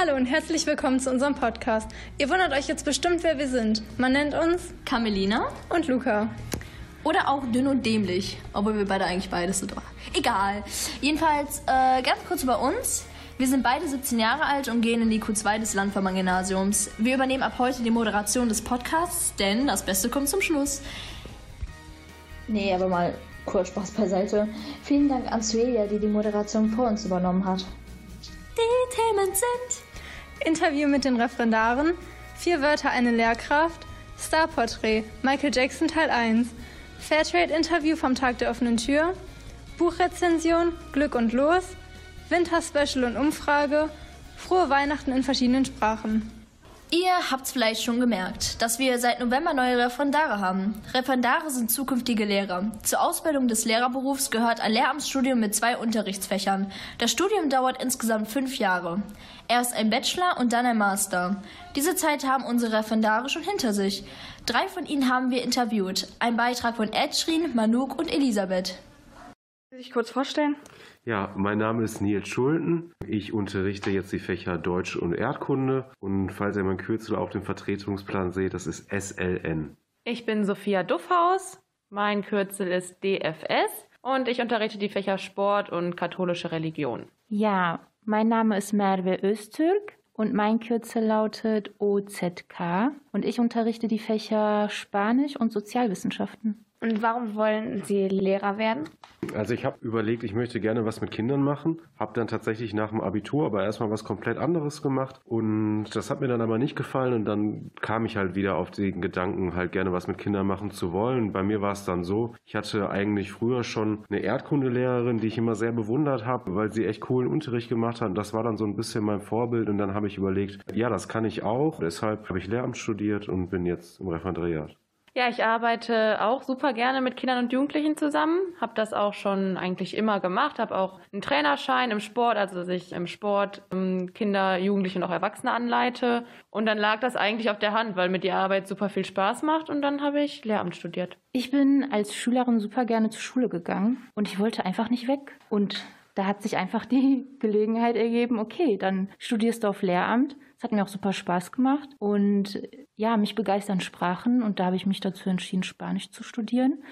Hallo und herzlich willkommen zu unserem Podcast. Ihr wundert euch jetzt bestimmt, wer wir sind. Man nennt uns Camelina und Luca. Oder auch dünn und dämlich, obwohl wir beide eigentlich beides sind. Egal. Jedenfalls äh, ganz kurz über uns. Wir sind beide 17 Jahre alt und gehen in die Q2 des Landvermann-Gymnasiums. Wir übernehmen ab heute die Moderation des Podcasts, denn das Beste kommt zum Schluss. Nee, aber mal kurz Spaß beiseite. Vielen Dank an Suelia, die die Moderation vor uns übernommen hat. Die Themen sind Interview mit den Referendaren, vier Wörter eine Lehrkraft, Starporträt, Michael Jackson Teil 1, Fairtrade-Interview vom Tag der offenen Tür, Buchrezension, Glück und Los, Winterspecial und Umfrage, frohe Weihnachten in verschiedenen Sprachen. Ihr habt's vielleicht schon gemerkt, dass wir seit November neue Referendare haben. Referendare sind zukünftige Lehrer. Zur Ausbildung des Lehrerberufs gehört ein Lehramtsstudium mit zwei Unterrichtsfächern. Das Studium dauert insgesamt fünf Jahre. Erst ein Bachelor und dann ein Master. Diese Zeit haben unsere Referendare schon hinter sich. Drei von ihnen haben wir interviewt. Ein Beitrag von Edschrin, Manuk und Elisabeth. Sich kurz vorstellen? Ja, mein Name ist Nils Schulten. Ich unterrichte jetzt die Fächer Deutsch und Erdkunde. Und falls ihr mein Kürzel auf dem Vertretungsplan seht, das ist SLN. Ich bin Sophia Duffhaus. Mein Kürzel ist DFS. Und ich unterrichte die Fächer Sport und katholische Religion. Ja, mein Name ist Merve Öztürk und mein Kürzel lautet OZK. Und ich unterrichte die Fächer Spanisch und Sozialwissenschaften. Und warum wollen Sie Lehrer werden? Also ich habe überlegt, ich möchte gerne was mit Kindern machen, habe dann tatsächlich nach dem Abitur aber erstmal was komplett anderes gemacht und das hat mir dann aber nicht gefallen und dann kam ich halt wieder auf den Gedanken, halt gerne was mit Kindern machen zu wollen. Bei mir war es dann so, ich hatte eigentlich früher schon eine Erdkundelehrerin, die ich immer sehr bewundert habe, weil sie echt coolen Unterricht gemacht hat und das war dann so ein bisschen mein Vorbild und dann habe ich überlegt, ja, das kann ich auch. Deshalb habe ich Lehramt studiert und bin jetzt im Referendariat. Ja, ich arbeite auch super gerne mit Kindern und Jugendlichen zusammen. Habe das auch schon eigentlich immer gemacht. Habe auch einen Trainerschein im Sport, also dass ich im Sport ähm, Kinder, Jugendliche und auch Erwachsene anleite. Und dann lag das eigentlich auf der Hand, weil mir die Arbeit super viel Spaß macht. Und dann habe ich Lehramt studiert. Ich bin als Schülerin super gerne zur Schule gegangen und ich wollte einfach nicht weg. Und da hat sich einfach die Gelegenheit ergeben, okay, dann studierst du auf Lehramt. Es hat mir auch super Spaß gemacht und ja, mich begeistern Sprachen und da habe ich mich dazu entschieden, Spanisch zu studieren.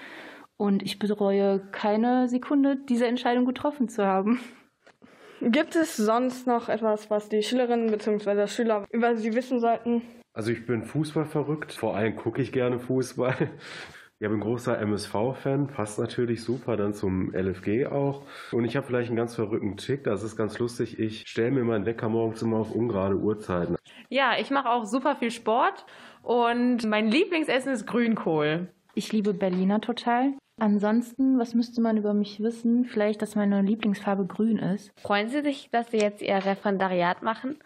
Und ich bereue keine Sekunde, diese Entscheidung getroffen zu haben. Gibt es sonst noch etwas, was die Schülerinnen bzw. Schüler über sie wissen sollten? Also ich bin Fußball verrückt, vor allem gucke ich gerne Fußball. Ich bin großer MSV-Fan, passt natürlich super dann zum LFG auch. Und ich habe vielleicht einen ganz verrückten Tick, das ist ganz lustig. Ich stelle mir meinen Wecker morgens immer auf ungerade Uhrzeiten. Ja, ich mache auch super viel Sport und mein Lieblingsessen ist Grünkohl. Ich liebe Berliner total. Ansonsten, was müsste man über mich wissen? Vielleicht, dass meine Lieblingsfarbe grün ist. Freuen Sie sich, dass Sie jetzt Ihr Referendariat machen?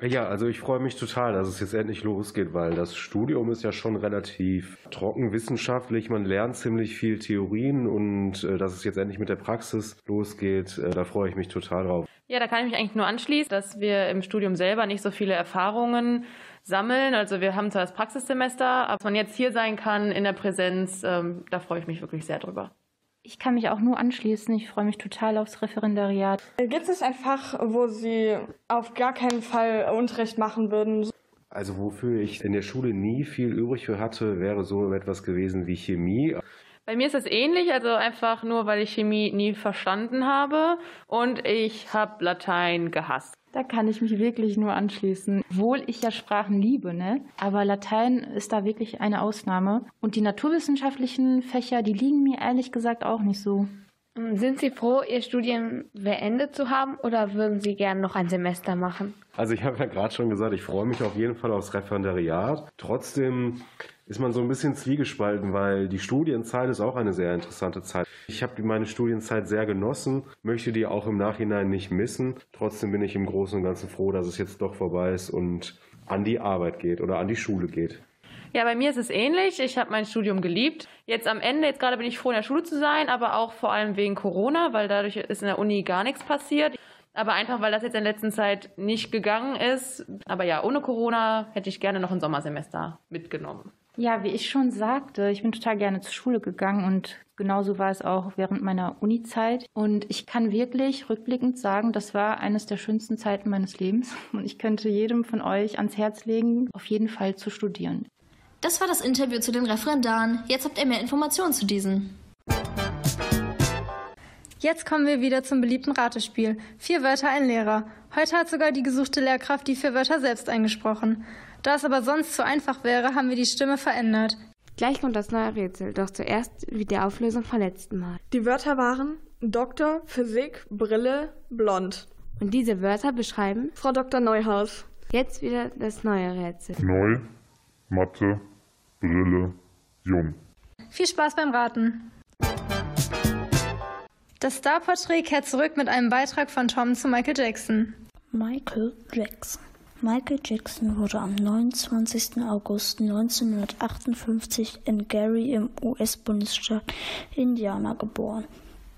Ja, also ich freue mich total, dass es jetzt endlich losgeht, weil das Studium ist ja schon relativ trocken wissenschaftlich. Man lernt ziemlich viel Theorien und äh, dass es jetzt endlich mit der Praxis losgeht, äh, da freue ich mich total drauf. Ja, da kann ich mich eigentlich nur anschließen, dass wir im Studium selber nicht so viele Erfahrungen sammeln. Also wir haben zwar das Praxissemester, aber dass man jetzt hier sein kann in der Präsenz, ähm, da freue ich mich wirklich sehr drüber. Ich kann mich auch nur anschließen. Ich freue mich total aufs Referendariat. Gibt es ein Fach, wo Sie auf gar keinen Fall Unterricht machen würden? Also wofür ich in der Schule nie viel übrig für hatte, wäre so etwas gewesen wie Chemie. Bei mir ist es ähnlich, also einfach nur, weil ich Chemie nie verstanden habe und ich habe Latein gehasst. Da kann ich mich wirklich nur anschließen. Obwohl ich ja Sprachen liebe, ne? Aber Latein ist da wirklich eine Ausnahme. Und die naturwissenschaftlichen Fächer, die liegen mir ehrlich gesagt auch nicht so. Sind Sie froh, Ihr Studium beendet zu haben oder würden Sie gerne noch ein Semester machen? Also ich habe ja gerade schon gesagt, ich freue mich auf jeden Fall aufs Referendariat. Trotzdem ist man so ein bisschen zwiegespalten, weil die Studienzeit ist auch eine sehr interessante Zeit. Ich habe meine Studienzeit sehr genossen, möchte die auch im Nachhinein nicht missen. Trotzdem bin ich im Großen und Ganzen froh, dass es jetzt doch vorbei ist und an die Arbeit geht oder an die Schule geht. Ja, bei mir ist es ähnlich. Ich habe mein Studium geliebt. Jetzt am Ende, jetzt gerade bin ich froh, in der Schule zu sein, aber auch vor allem wegen Corona, weil dadurch ist in der Uni gar nichts passiert. Aber einfach, weil das jetzt in der letzten Zeit nicht gegangen ist. Aber ja, ohne Corona hätte ich gerne noch ein Sommersemester mitgenommen. Ja, wie ich schon sagte, ich bin total gerne zur Schule gegangen und genauso war es auch während meiner Uni-Zeit. Und ich kann wirklich rückblickend sagen, das war eines der schönsten Zeiten meines Lebens. Und ich könnte jedem von euch ans Herz legen, auf jeden Fall zu studieren. Das war das Interview zu den Referendaren. Jetzt habt ihr mehr Informationen zu diesen. Jetzt kommen wir wieder zum beliebten Ratespiel. Vier Wörter, ein Lehrer. Heute hat sogar die gesuchte Lehrkraft die vier Wörter selbst eingesprochen. Da es aber sonst zu einfach wäre, haben wir die Stimme verändert. Gleich kommt das neue Rätsel, doch zuerst wie der Auflösung vom letzten Mal. Die Wörter waren Doktor, Physik, Brille, Blond. Und diese Wörter beschreiben Frau Dr. Neuhaus. Jetzt wieder das neue Rätsel. Neu, Mathe, Brille, Jung. Viel Spaß beim Raten. Das Starporträt kehrt zurück mit einem Beitrag von Tom zu Michael Jackson. Michael Jackson. Michael Jackson wurde am 29. August 1958 in Gary im US-Bundesstaat Indiana geboren.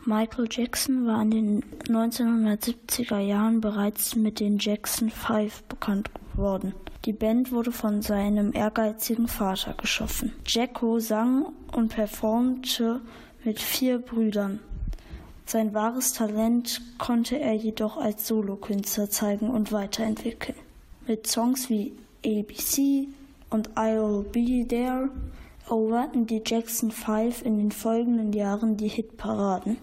Michael Jackson war in den 1970er Jahren bereits mit den Jackson Five bekannt geworden. Die Band wurde von seinem ehrgeizigen Vater geschaffen. Jacko sang und performte mit vier Brüdern. Sein wahres Talent konnte er jedoch als Solokünstler zeigen und weiterentwickeln. Mit Songs wie ABC und I'll Be There eroberten die Jackson Five in den folgenden Jahren die Hitparaden.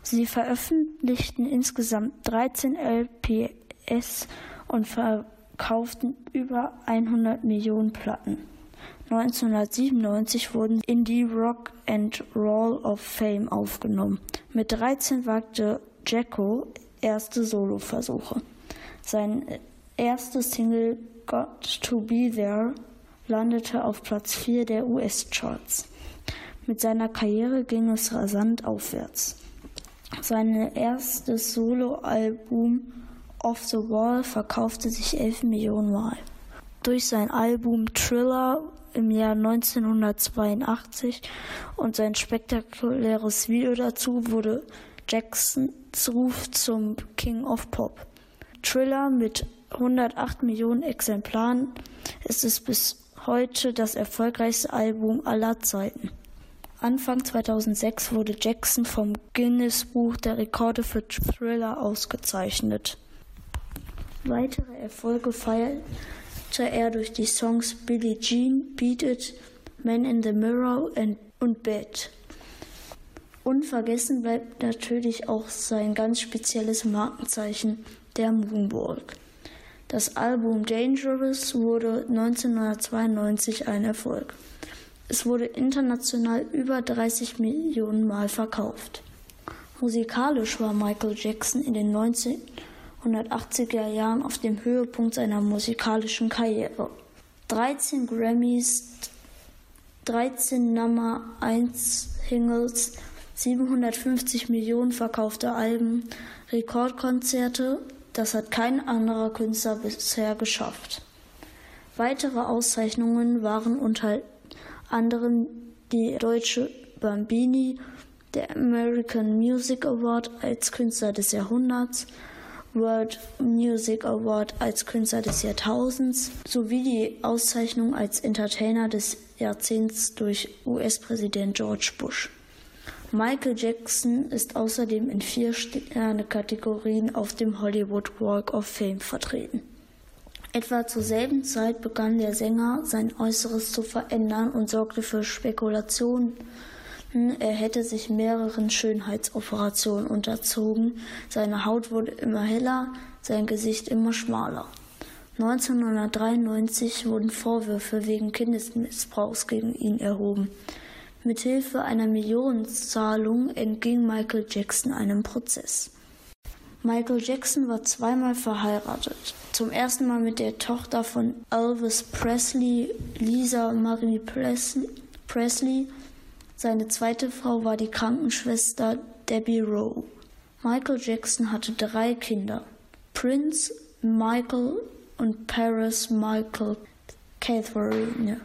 Sie veröffentlichten insgesamt 13 LPS und verkauften über 100 Millionen Platten. 1997 wurden in die Rock and Roll of Fame aufgenommen. Mit 13 wagte Jacko erste Soloversuche. Sein erste Single Got to Be There landete auf Platz 4 der US-Charts. Mit seiner Karriere ging es rasant aufwärts. Sein erstes Soloalbum Off the Wall verkaufte sich 11 Millionen Mal. Durch sein Album Thriller im Jahr 1982 und sein spektakuläres Video dazu wurde Jacksons Ruf zum King of Pop. Thriller mit 108 Millionen Exemplaren ist es bis heute das erfolgreichste Album aller Zeiten. Anfang 2006 wurde Jackson vom Guinness Buch der Rekorde für Thriller ausgezeichnet. Weitere Erfolge feierte er durch die Songs Billie Jean, Beat It, Man in the Mirror und Bad. Unvergessen bleibt natürlich auch sein ganz spezielles Markenzeichen, der Moonwalk. Das Album Dangerous wurde 1992 ein Erfolg. Es wurde international über 30 Millionen Mal verkauft. Musikalisch war Michael Jackson in den 1980er Jahren auf dem Höhepunkt seiner musikalischen Karriere. 13 Grammys, 13 Nummer 1 Singles, 750 Millionen verkaufte Alben, Rekordkonzerte, das hat kein anderer Künstler bisher geschafft. Weitere Auszeichnungen waren unter anderem die Deutsche Bambini, der American Music Award als Künstler des Jahrhunderts, World Music Award als Künstler des Jahrtausends sowie die Auszeichnung als Entertainer des Jahrzehnts durch US-Präsident George Bush. Michael Jackson ist außerdem in vier Sterne-Kategorien auf dem Hollywood Walk of Fame vertreten. Etwa zur selben Zeit begann der Sänger sein Äußeres zu verändern und sorgte für Spekulationen, er hätte sich mehreren Schönheitsoperationen unterzogen, seine Haut wurde immer heller, sein Gesicht immer schmaler. 1993 wurden Vorwürfe wegen Kindesmissbrauchs gegen ihn erhoben. Mithilfe einer Millionenzahlung entging Michael Jackson einem Prozess. Michael Jackson war zweimal verheiratet. Zum ersten Mal mit der Tochter von Elvis Presley, Lisa Marie Presley. Seine zweite Frau war die Krankenschwester Debbie Rowe. Michael Jackson hatte drei Kinder. Prince Michael und Paris Michael Catherine.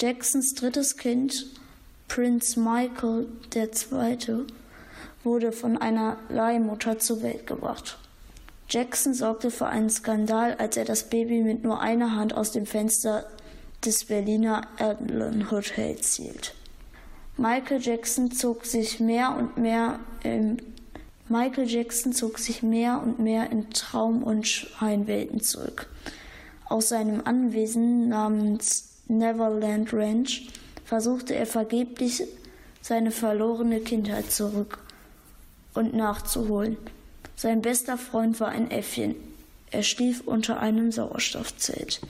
Jacksons drittes Kind, Prince Michael II., wurde von einer Leihmutter zur Welt gebracht. Jackson sorgte für einen Skandal, als er das Baby mit nur einer Hand aus dem Fenster des Berliner Allen Hotels hielt. Michael Jackson zog sich mehr und mehr im Michael Jackson zog sich mehr und mehr in Traum- und Scheinwelten zurück. Aus seinem Anwesen namens Neverland Ranch versuchte er vergeblich seine verlorene Kindheit zurück und nachzuholen. Sein bester Freund war ein Äffchen. Er schlief unter einem Sauerstoffzelt.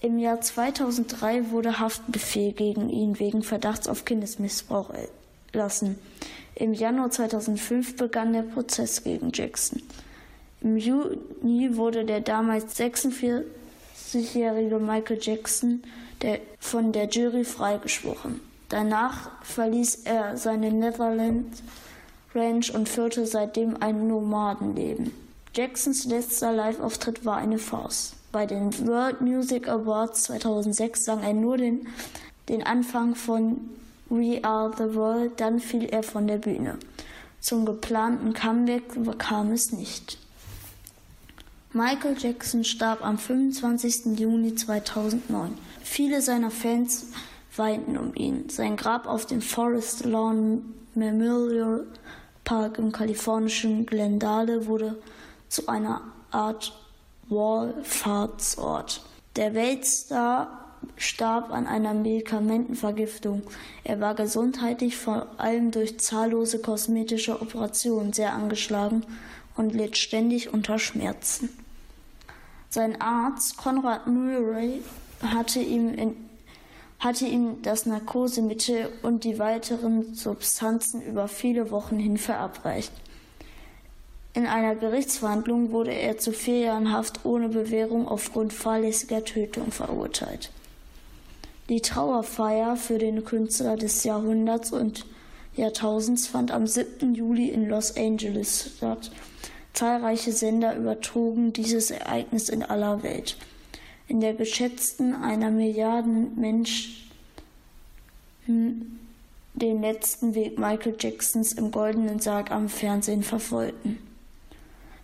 Im Jahr 2003 wurde Haftbefehl gegen ihn wegen Verdachts auf Kindesmissbrauch erlassen. Im Januar 2005 begann der Prozess gegen Jackson. Im Juni wurde der damals 46-jährige Michael Jackson der, von der Jury freigesprochen. Danach verließ er seine Netherlands Ranch und führte seitdem ein Nomadenleben. Jacksons letzter Live-Auftritt war eine Farce. Bei den World Music Awards 2006 sang er nur den, den Anfang von We Are the World, dann fiel er von der Bühne. Zum geplanten Comeback kam es nicht. Michael Jackson starb am 25. Juni 2009. Viele seiner Fans weinten um ihn. Sein Grab auf dem Forest Lawn Memorial Park im kalifornischen Glendale wurde zu einer Art Wallfahrtsort. Der Weltstar starb an einer Medikamentenvergiftung. Er war gesundheitlich vor allem durch zahllose kosmetische Operationen sehr angeschlagen und litt ständig unter Schmerzen. Sein Arzt Conrad Murray hatte ihm in hatte ihm das Narkosemittel und die weiteren Substanzen über viele Wochen hin verabreicht. In einer Gerichtsverhandlung wurde er zu vier Jahren Haft ohne Bewährung aufgrund fahrlässiger Tötung verurteilt. Die Trauerfeier für den Künstler des Jahrhunderts und Jahrtausends fand am 7. Juli in Los Angeles statt. Zahlreiche Sender übertrugen dieses Ereignis in aller Welt in der geschätzten einer Milliarden Menschen den letzten Weg Michael Jacksons im Goldenen Sarg am Fernsehen verfolgten.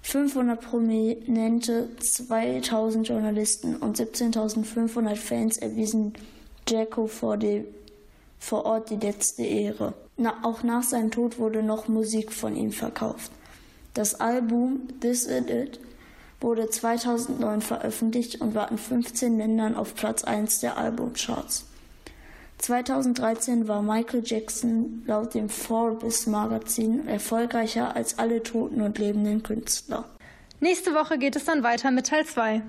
500 Prominente, 2000 Journalisten und 17.500 Fans erwiesen Jacko vor, dem, vor Ort die letzte Ehre. Na, auch nach seinem Tod wurde noch Musik von ihm verkauft. Das Album This Is It wurde 2009 veröffentlicht und war in 15 Ländern auf Platz 1 der Albumcharts. 2013 war Michael Jackson laut dem Forbes Magazin erfolgreicher als alle toten und lebenden Künstler. Nächste Woche geht es dann weiter mit Teil 2.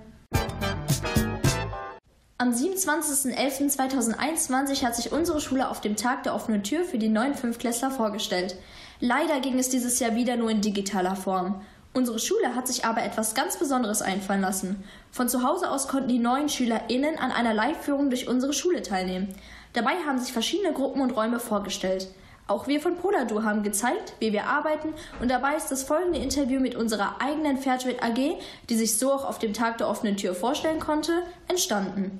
Am 27.11.2021 hat sich unsere Schule auf dem Tag der offenen Tür für die neuen Fünftklässler vorgestellt. Leider ging es dieses Jahr wieder nur in digitaler Form. Unsere Schule hat sich aber etwas ganz Besonderes einfallen lassen. Von zu Hause aus konnten die neuen SchülerInnen an einer Live-Führung durch unsere Schule teilnehmen. Dabei haben sich verschiedene Gruppen und Räume vorgestellt. Auch wir von Poladu haben gezeigt, wie wir arbeiten und dabei ist das folgende Interview mit unserer eigenen Fairtrade AG, die sich so auch auf dem Tag der offenen Tür vorstellen konnte, entstanden.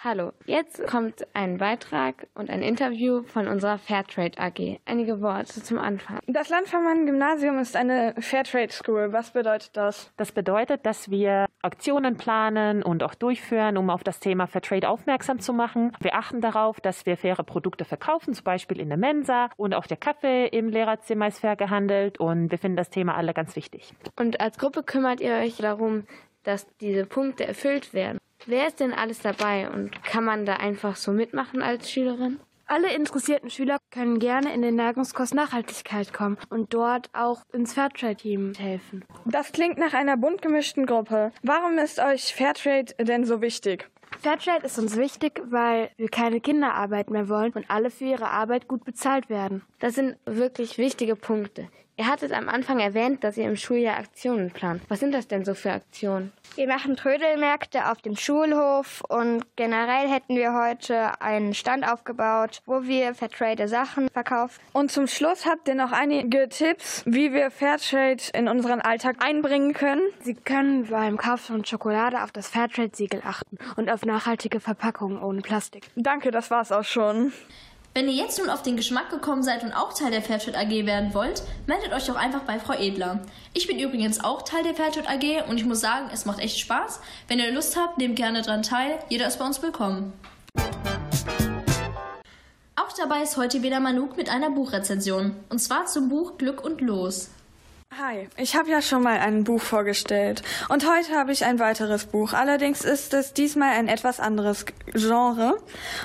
Hallo, jetzt kommt ein Beitrag und ein Interview von unserer Fairtrade AG. Einige Worte zum Anfang. Das Landvermann-Gymnasium ist eine Fairtrade School. Was bedeutet das? Das bedeutet, dass wir Aktionen planen und auch durchführen, um auf das Thema Fairtrade aufmerksam zu machen. Wir achten darauf, dass wir faire Produkte verkaufen, zum Beispiel in der Mensa und auch der Kaffee im Lehrerzimmer ist fair gehandelt und wir finden das Thema alle ganz wichtig. Und als Gruppe kümmert ihr euch darum, dass diese Punkte erfüllt werden. Wer ist denn alles dabei und kann man da einfach so mitmachen als Schülerin? Alle interessierten Schüler können gerne in den Nahrungskurs Nachhaltigkeit kommen und dort auch ins Fairtrade-Team helfen. Das klingt nach einer bunt gemischten Gruppe. Warum ist euch Fairtrade denn so wichtig? Fairtrade ist uns wichtig, weil wir keine Kinderarbeit mehr wollen und alle für ihre Arbeit gut bezahlt werden. Das sind wirklich wichtige Punkte. Ihr hattet am Anfang erwähnt, dass ihr im Schuljahr Aktionen plant. Was sind das denn so für Aktionen? Wir machen Trödelmärkte auf dem Schulhof und generell hätten wir heute einen Stand aufgebaut, wo wir Fairtrade Sachen verkaufen. Und zum Schluss habt ihr noch einige Tipps, wie wir Fairtrade in unseren Alltag einbringen können. Sie können beim Kauf von Schokolade auf das Fairtrade-Siegel achten und auf nachhaltige Verpackungen ohne Plastik. Danke, das war's auch schon. Wenn ihr jetzt nun auf den Geschmack gekommen seid und auch Teil der Fairtrade AG werden wollt, meldet euch doch einfach bei Frau Edler. Ich bin übrigens auch Teil der Fairtrade AG und ich muss sagen, es macht echt Spaß. Wenn ihr Lust habt, nehmt gerne dran teil. Jeder ist bei uns willkommen. Auch dabei ist heute wieder Manuk mit einer Buchrezension. Und zwar zum Buch Glück und Los. Hi, ich habe ja schon mal ein Buch vorgestellt und heute habe ich ein weiteres Buch. Allerdings ist es diesmal ein etwas anderes Genre.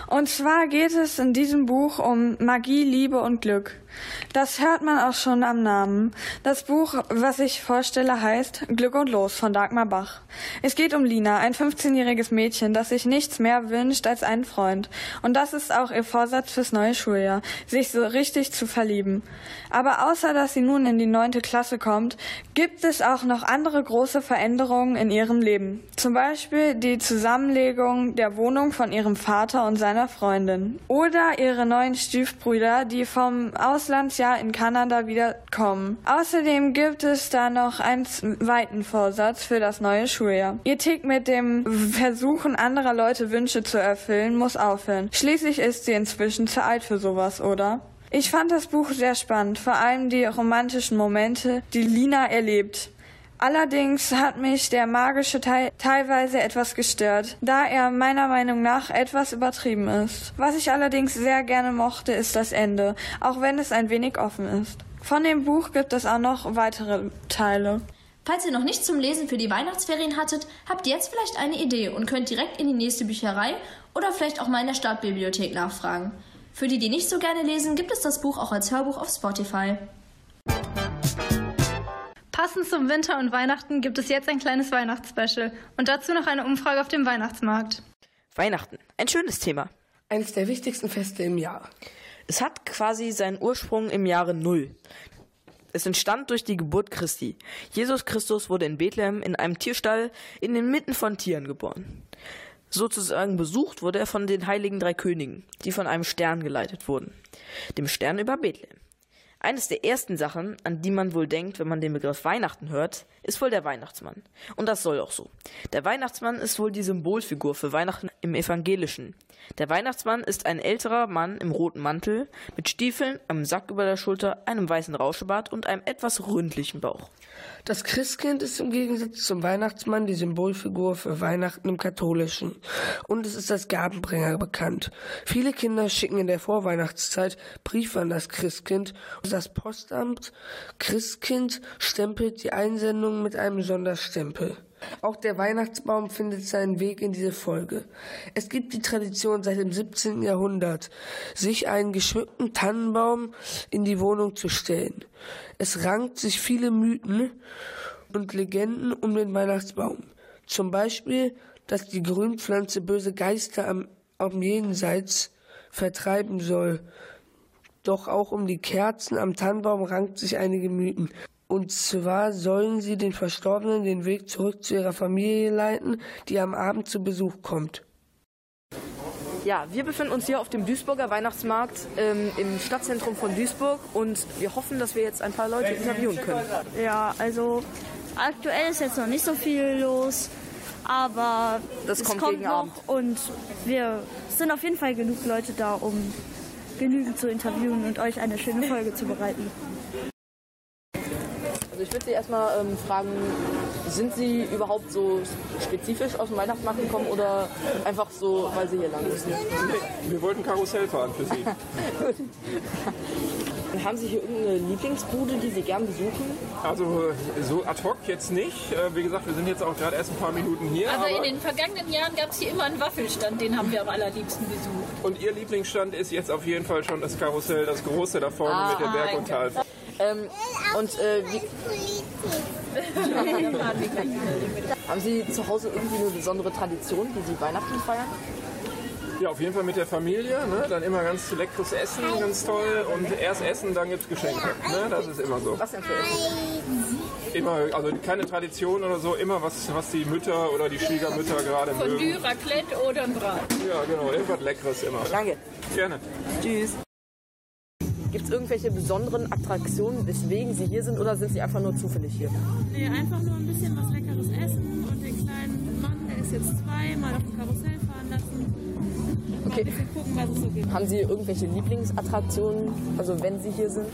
Und zwar geht es in diesem Buch um Magie, Liebe und Glück. Das hört man auch schon am Namen. Das Buch, was ich vorstelle, heißt Glück und Los von Dagmar Bach. Es geht um Lina, ein 15-jähriges Mädchen, das sich nichts mehr wünscht als einen Freund. Und das ist auch ihr Vorsatz fürs neue Schuljahr, sich so richtig zu verlieben. Aber außer dass sie nun in die neunte Klasse kommt, gibt es auch noch andere große Veränderungen in ihrem Leben. Zum Beispiel die Zusammenlegung der Wohnung von ihrem Vater und seiner Freundin. Oder ihre neuen Stiefbrüder, die vom Aus Auslandsjahr in Kanada wiederkommen. Außerdem gibt es da noch einen zweiten Vorsatz für das neue Schuljahr. Ihr Tick mit dem Versuchen anderer Leute Wünsche zu erfüllen muss aufhören. Schließlich ist sie inzwischen zu alt für sowas, oder? Ich fand das Buch sehr spannend, vor allem die romantischen Momente, die Lina erlebt. Allerdings hat mich der magische Teil teilweise etwas gestört, da er meiner Meinung nach etwas übertrieben ist. Was ich allerdings sehr gerne mochte, ist das Ende, auch wenn es ein wenig offen ist. Von dem Buch gibt es auch noch weitere Teile. Falls ihr noch nicht zum Lesen für die Weihnachtsferien hattet, habt ihr jetzt vielleicht eine Idee und könnt direkt in die nächste Bücherei oder vielleicht auch mal in der Stadtbibliothek nachfragen. Für die, die nicht so gerne lesen, gibt es das Buch auch als Hörbuch auf Spotify. Passend zum Winter und Weihnachten gibt es jetzt ein kleines Weihnachtsspecial und dazu noch eine Umfrage auf dem Weihnachtsmarkt. Weihnachten, ein schönes Thema. Eines der wichtigsten Feste im Jahr. Es hat quasi seinen Ursprung im Jahre Null. Es entstand durch die Geburt Christi. Jesus Christus wurde in Bethlehem in einem Tierstall in den Mitten von Tieren geboren. Sozusagen besucht wurde er von den heiligen drei Königen, die von einem Stern geleitet wurden, dem Stern über Bethlehem. Eines der ersten Sachen, an die man wohl denkt, wenn man den Begriff Weihnachten hört, ist wohl der Weihnachtsmann. Und das soll auch so. Der Weihnachtsmann ist wohl die Symbolfigur für Weihnachten im Evangelischen. Der Weihnachtsmann ist ein älterer Mann im roten Mantel, mit Stiefeln, einem Sack über der Schulter, einem weißen Rauschebart und einem etwas ründlichen Bauch. Das Christkind ist im Gegensatz zum Weihnachtsmann die Symbolfigur für Weihnachten im Katholischen. Und es ist als Gabenbringer bekannt. Viele Kinder schicken in der Vorweihnachtszeit Briefe an das Christkind und das Postamt Christkind stempelt die Einsendung mit einem Sonderstempel. Auch der Weihnachtsbaum findet seinen Weg in diese Folge. Es gibt die Tradition seit dem 17. Jahrhundert, sich einen geschmückten Tannenbaum in die Wohnung zu stellen. Es rankt sich viele Mythen und Legenden um den Weihnachtsbaum. Zum Beispiel, dass die Grünpflanze böse Geister am, am Jenseits vertreiben soll. Doch auch um die Kerzen am Tannenbaum rankt sich einige Mythen. Und zwar sollen sie den Verstorbenen den Weg zurück zu ihrer Familie leiten, die am Abend zu Besuch kommt. Ja, wir befinden uns hier auf dem Duisburger Weihnachtsmarkt ähm, im Stadtzentrum von Duisburg und wir hoffen, dass wir jetzt ein paar Leute interviewen können. Ja, also aktuell ist jetzt noch nicht so viel los, aber das es kommt, kommt noch Abend. und wir sind auf jeden Fall genug Leute da, um genügend zu interviewen und euch eine schöne Folge zu bereiten. Also ich würde Sie erstmal ähm, fragen, sind Sie überhaupt so spezifisch aus dem Weihnachtsmarkt gekommen oder einfach so, weil Sie hier lang müssen? Wir wollten Karussell fahren für Sie. Haben Sie hier irgendeine Lieblingsbude, die Sie gern besuchen? Also so ad hoc jetzt nicht. Äh, Wie gesagt, wir sind jetzt auch gerade erst ein paar Minuten hier. Also aber in den vergangenen Jahren gab es hier immer einen Waffelstand, den haben wir am allerliebsten besucht. und Ihr Lieblingsstand ist jetzt auf jeden Fall schon das Karussell, das große da vorne Ah, mit der Berg- und. Talfahrt. Ähm, und äh, wie, haben Sie zu Hause irgendwie eine besondere Tradition, wie Sie Weihnachten feiern? Ja, auf jeden Fall mit der Familie. Ne? Dann immer ganz leckeres Essen, ganz toll. Und erst essen, dann gibt's Geschenke. Ne? Das ist immer so. Was denn für Essen? Immer, also keine Tradition oder so, immer was, was die Mütter oder die Schwiegermütter gerade mögen. Fondue, Raclette oder ein Braten. Ja, genau, irgendwas Leckeres immer. Danke. Gerne. Tschüss. Gibt es irgendwelche besonderen Attraktionen, weswegen Sie hier sind oder sind Sie einfach nur zufällig hier? Nee, einfach nur ein bisschen was Leckeres essen und den kleinen ist jetzt zwei, mal auf dem Karussell fahren lassen. Mal Okay. ein bisschen gucken, was es so gibt. Haben Sie irgendwelche Lieblingsattraktionen, also wenn Sie hier sind?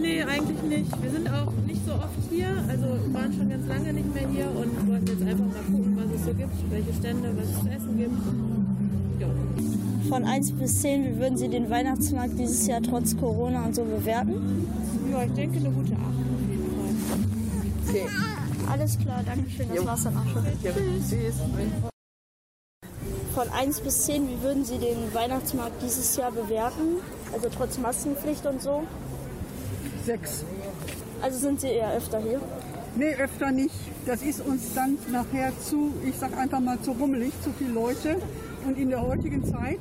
Nee, eigentlich nicht. Wir sind auch nicht so oft hier, also waren schon ganz lange nicht mehr hier und wollten jetzt einfach mal gucken, was es so gibt, welche Stände, was es zu essen gibt. Ja. Von 1 bis 10, wie würden Sie den Weihnachtsmarkt dieses Jahr trotz Corona und so bewerten? Ja, ich denke eine gute 8 auf jeden Fall. Okay. Alles klar, danke schön. Das Jo. war's dann auch schon. Tschüss. Von 1 bis 10, wie würden Sie den Weihnachtsmarkt dieses Jahr bewerten? Also trotz Maskenpflicht und so? Sechs. Also sind Sie eher öfter hier? Nee, öfter nicht. Das ist uns dann nachher zu, ich sag einfach mal zu rummelig, zu viele Leute. Und in der heutigen Zeit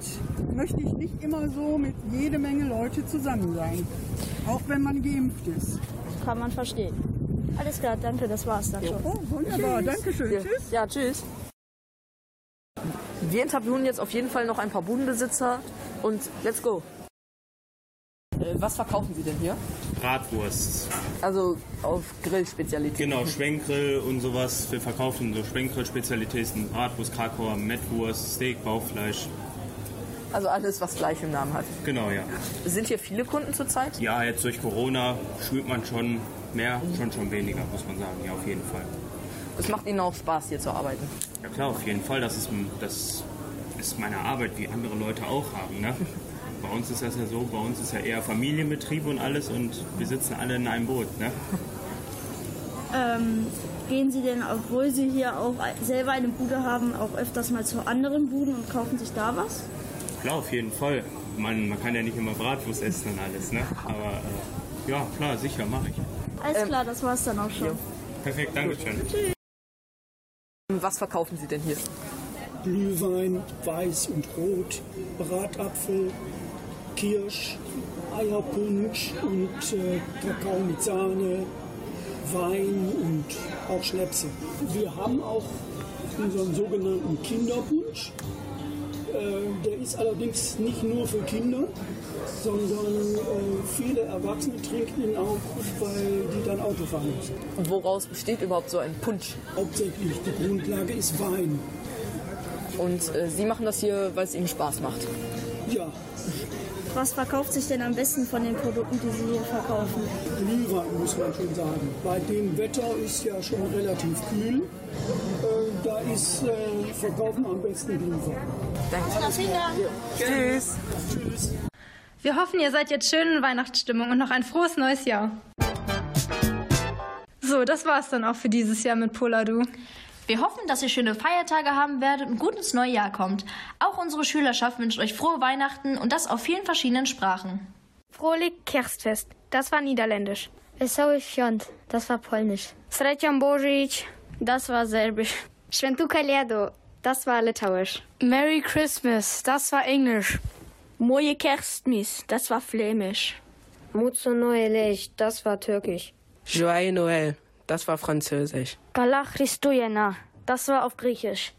möchte ich nicht immer so mit jede Menge Leute zusammen sein. Auch wenn man geimpft ist. Kann man verstehen. Alles klar, danke, das war's dann schon. Oh, wunderbar, Tschüss. danke schön. Ja. Tschüss. Ja, tschüss. Wir interviewen jetzt auf jeden Fall noch ein paar Budenbesitzer und let's go. Äh, Was verkaufen Sie denn hier? Bratwurst. Also auf Grillspezialitäten. Genau, Schwenkgrill und sowas. Wir verkaufen so Schwenkgrill-Spezialitäten, Bratwurst, Krakauer, Mettwurst, Steak, Bauchfleisch. Also alles, was Fleisch im Namen hat. Genau, ja. Sind hier viele Kunden zurzeit? Ja, jetzt durch Corona spürt man schon mehr, schon schon weniger, muss man sagen. Ja, auf jeden Fall. Es macht Ihnen auch Spaß, hier zu arbeiten. Ja klar, auf jeden Fall. Das ist, das ist meine Arbeit, wie andere Leute auch haben. Ne? Bei uns ist das ja so, bei uns ist ja eher Familienbetrieb und alles und wir sitzen alle in einem Boot. Ne? Ähm, gehen Sie denn, obwohl Sie hier auch selber eine Bude haben, auch öfters mal zu anderen Buden und kaufen sich da was? Klar, auf jeden Fall. Man, man kann ja nicht immer Bratwurst essen und alles, ne? Aber äh, ja, klar, sicher, mache ich. Alles klar, das war's dann auch schon. Perfekt, danke schön. Was verkaufen Sie denn hier? Glühwein, Weiß und Rot, Bratapfel, Kirsch, Eierpunsch und äh, Kakao mit Sahne, Wein und auch Schnäpse. Wir haben auch unseren sogenannten Kinderpunsch. Äh, der ist allerdings nicht nur für Kinder, sondern äh, viele Erwachsene trinken ihn auch, weil die dann Auto fahren müssen. Und woraus besteht überhaupt so ein Punsch? Hauptsächlich die Grundlage ist Wein. Und äh, Sie machen das hier, weil es Ihnen Spaß macht? Ja. Was verkauft sich denn am besten von den Produkten, die Sie hier verkaufen? Glühwein, muss man schon sagen. Bei dem Wetter ist ja schon relativ kühl. Da ist äh, Verkaufen am besten Glühwein. Danke. Vielen Dank. Tschüss. Tschüss. Wir hoffen, ihr seid jetzt schön in Weihnachtsstimmung und noch ein frohes neues Jahr. So, das war's dann auch für dieses Jahr mit Poladu. Wir hoffen, dass ihr schöne Feiertage haben werdet und gut ins neue Jahr kommt. Auch unsere Schülerschaft wünscht euch frohe Weihnachten und das auf vielen verschiedenen Sprachen. Frohlich Kerstfest, das war niederländisch. Wesoły Świąt, das war polnisch. Srećan Božić, Das war serbisch. Schwentu Kalėdų, das war litauisch. Merry Christmas, das war englisch. Moje Kerstmis, das war flämisch. Mutsu Noelech, das war türkisch. Joyeux Noël, das war französisch. Kala Christujena, das war auf griechisch.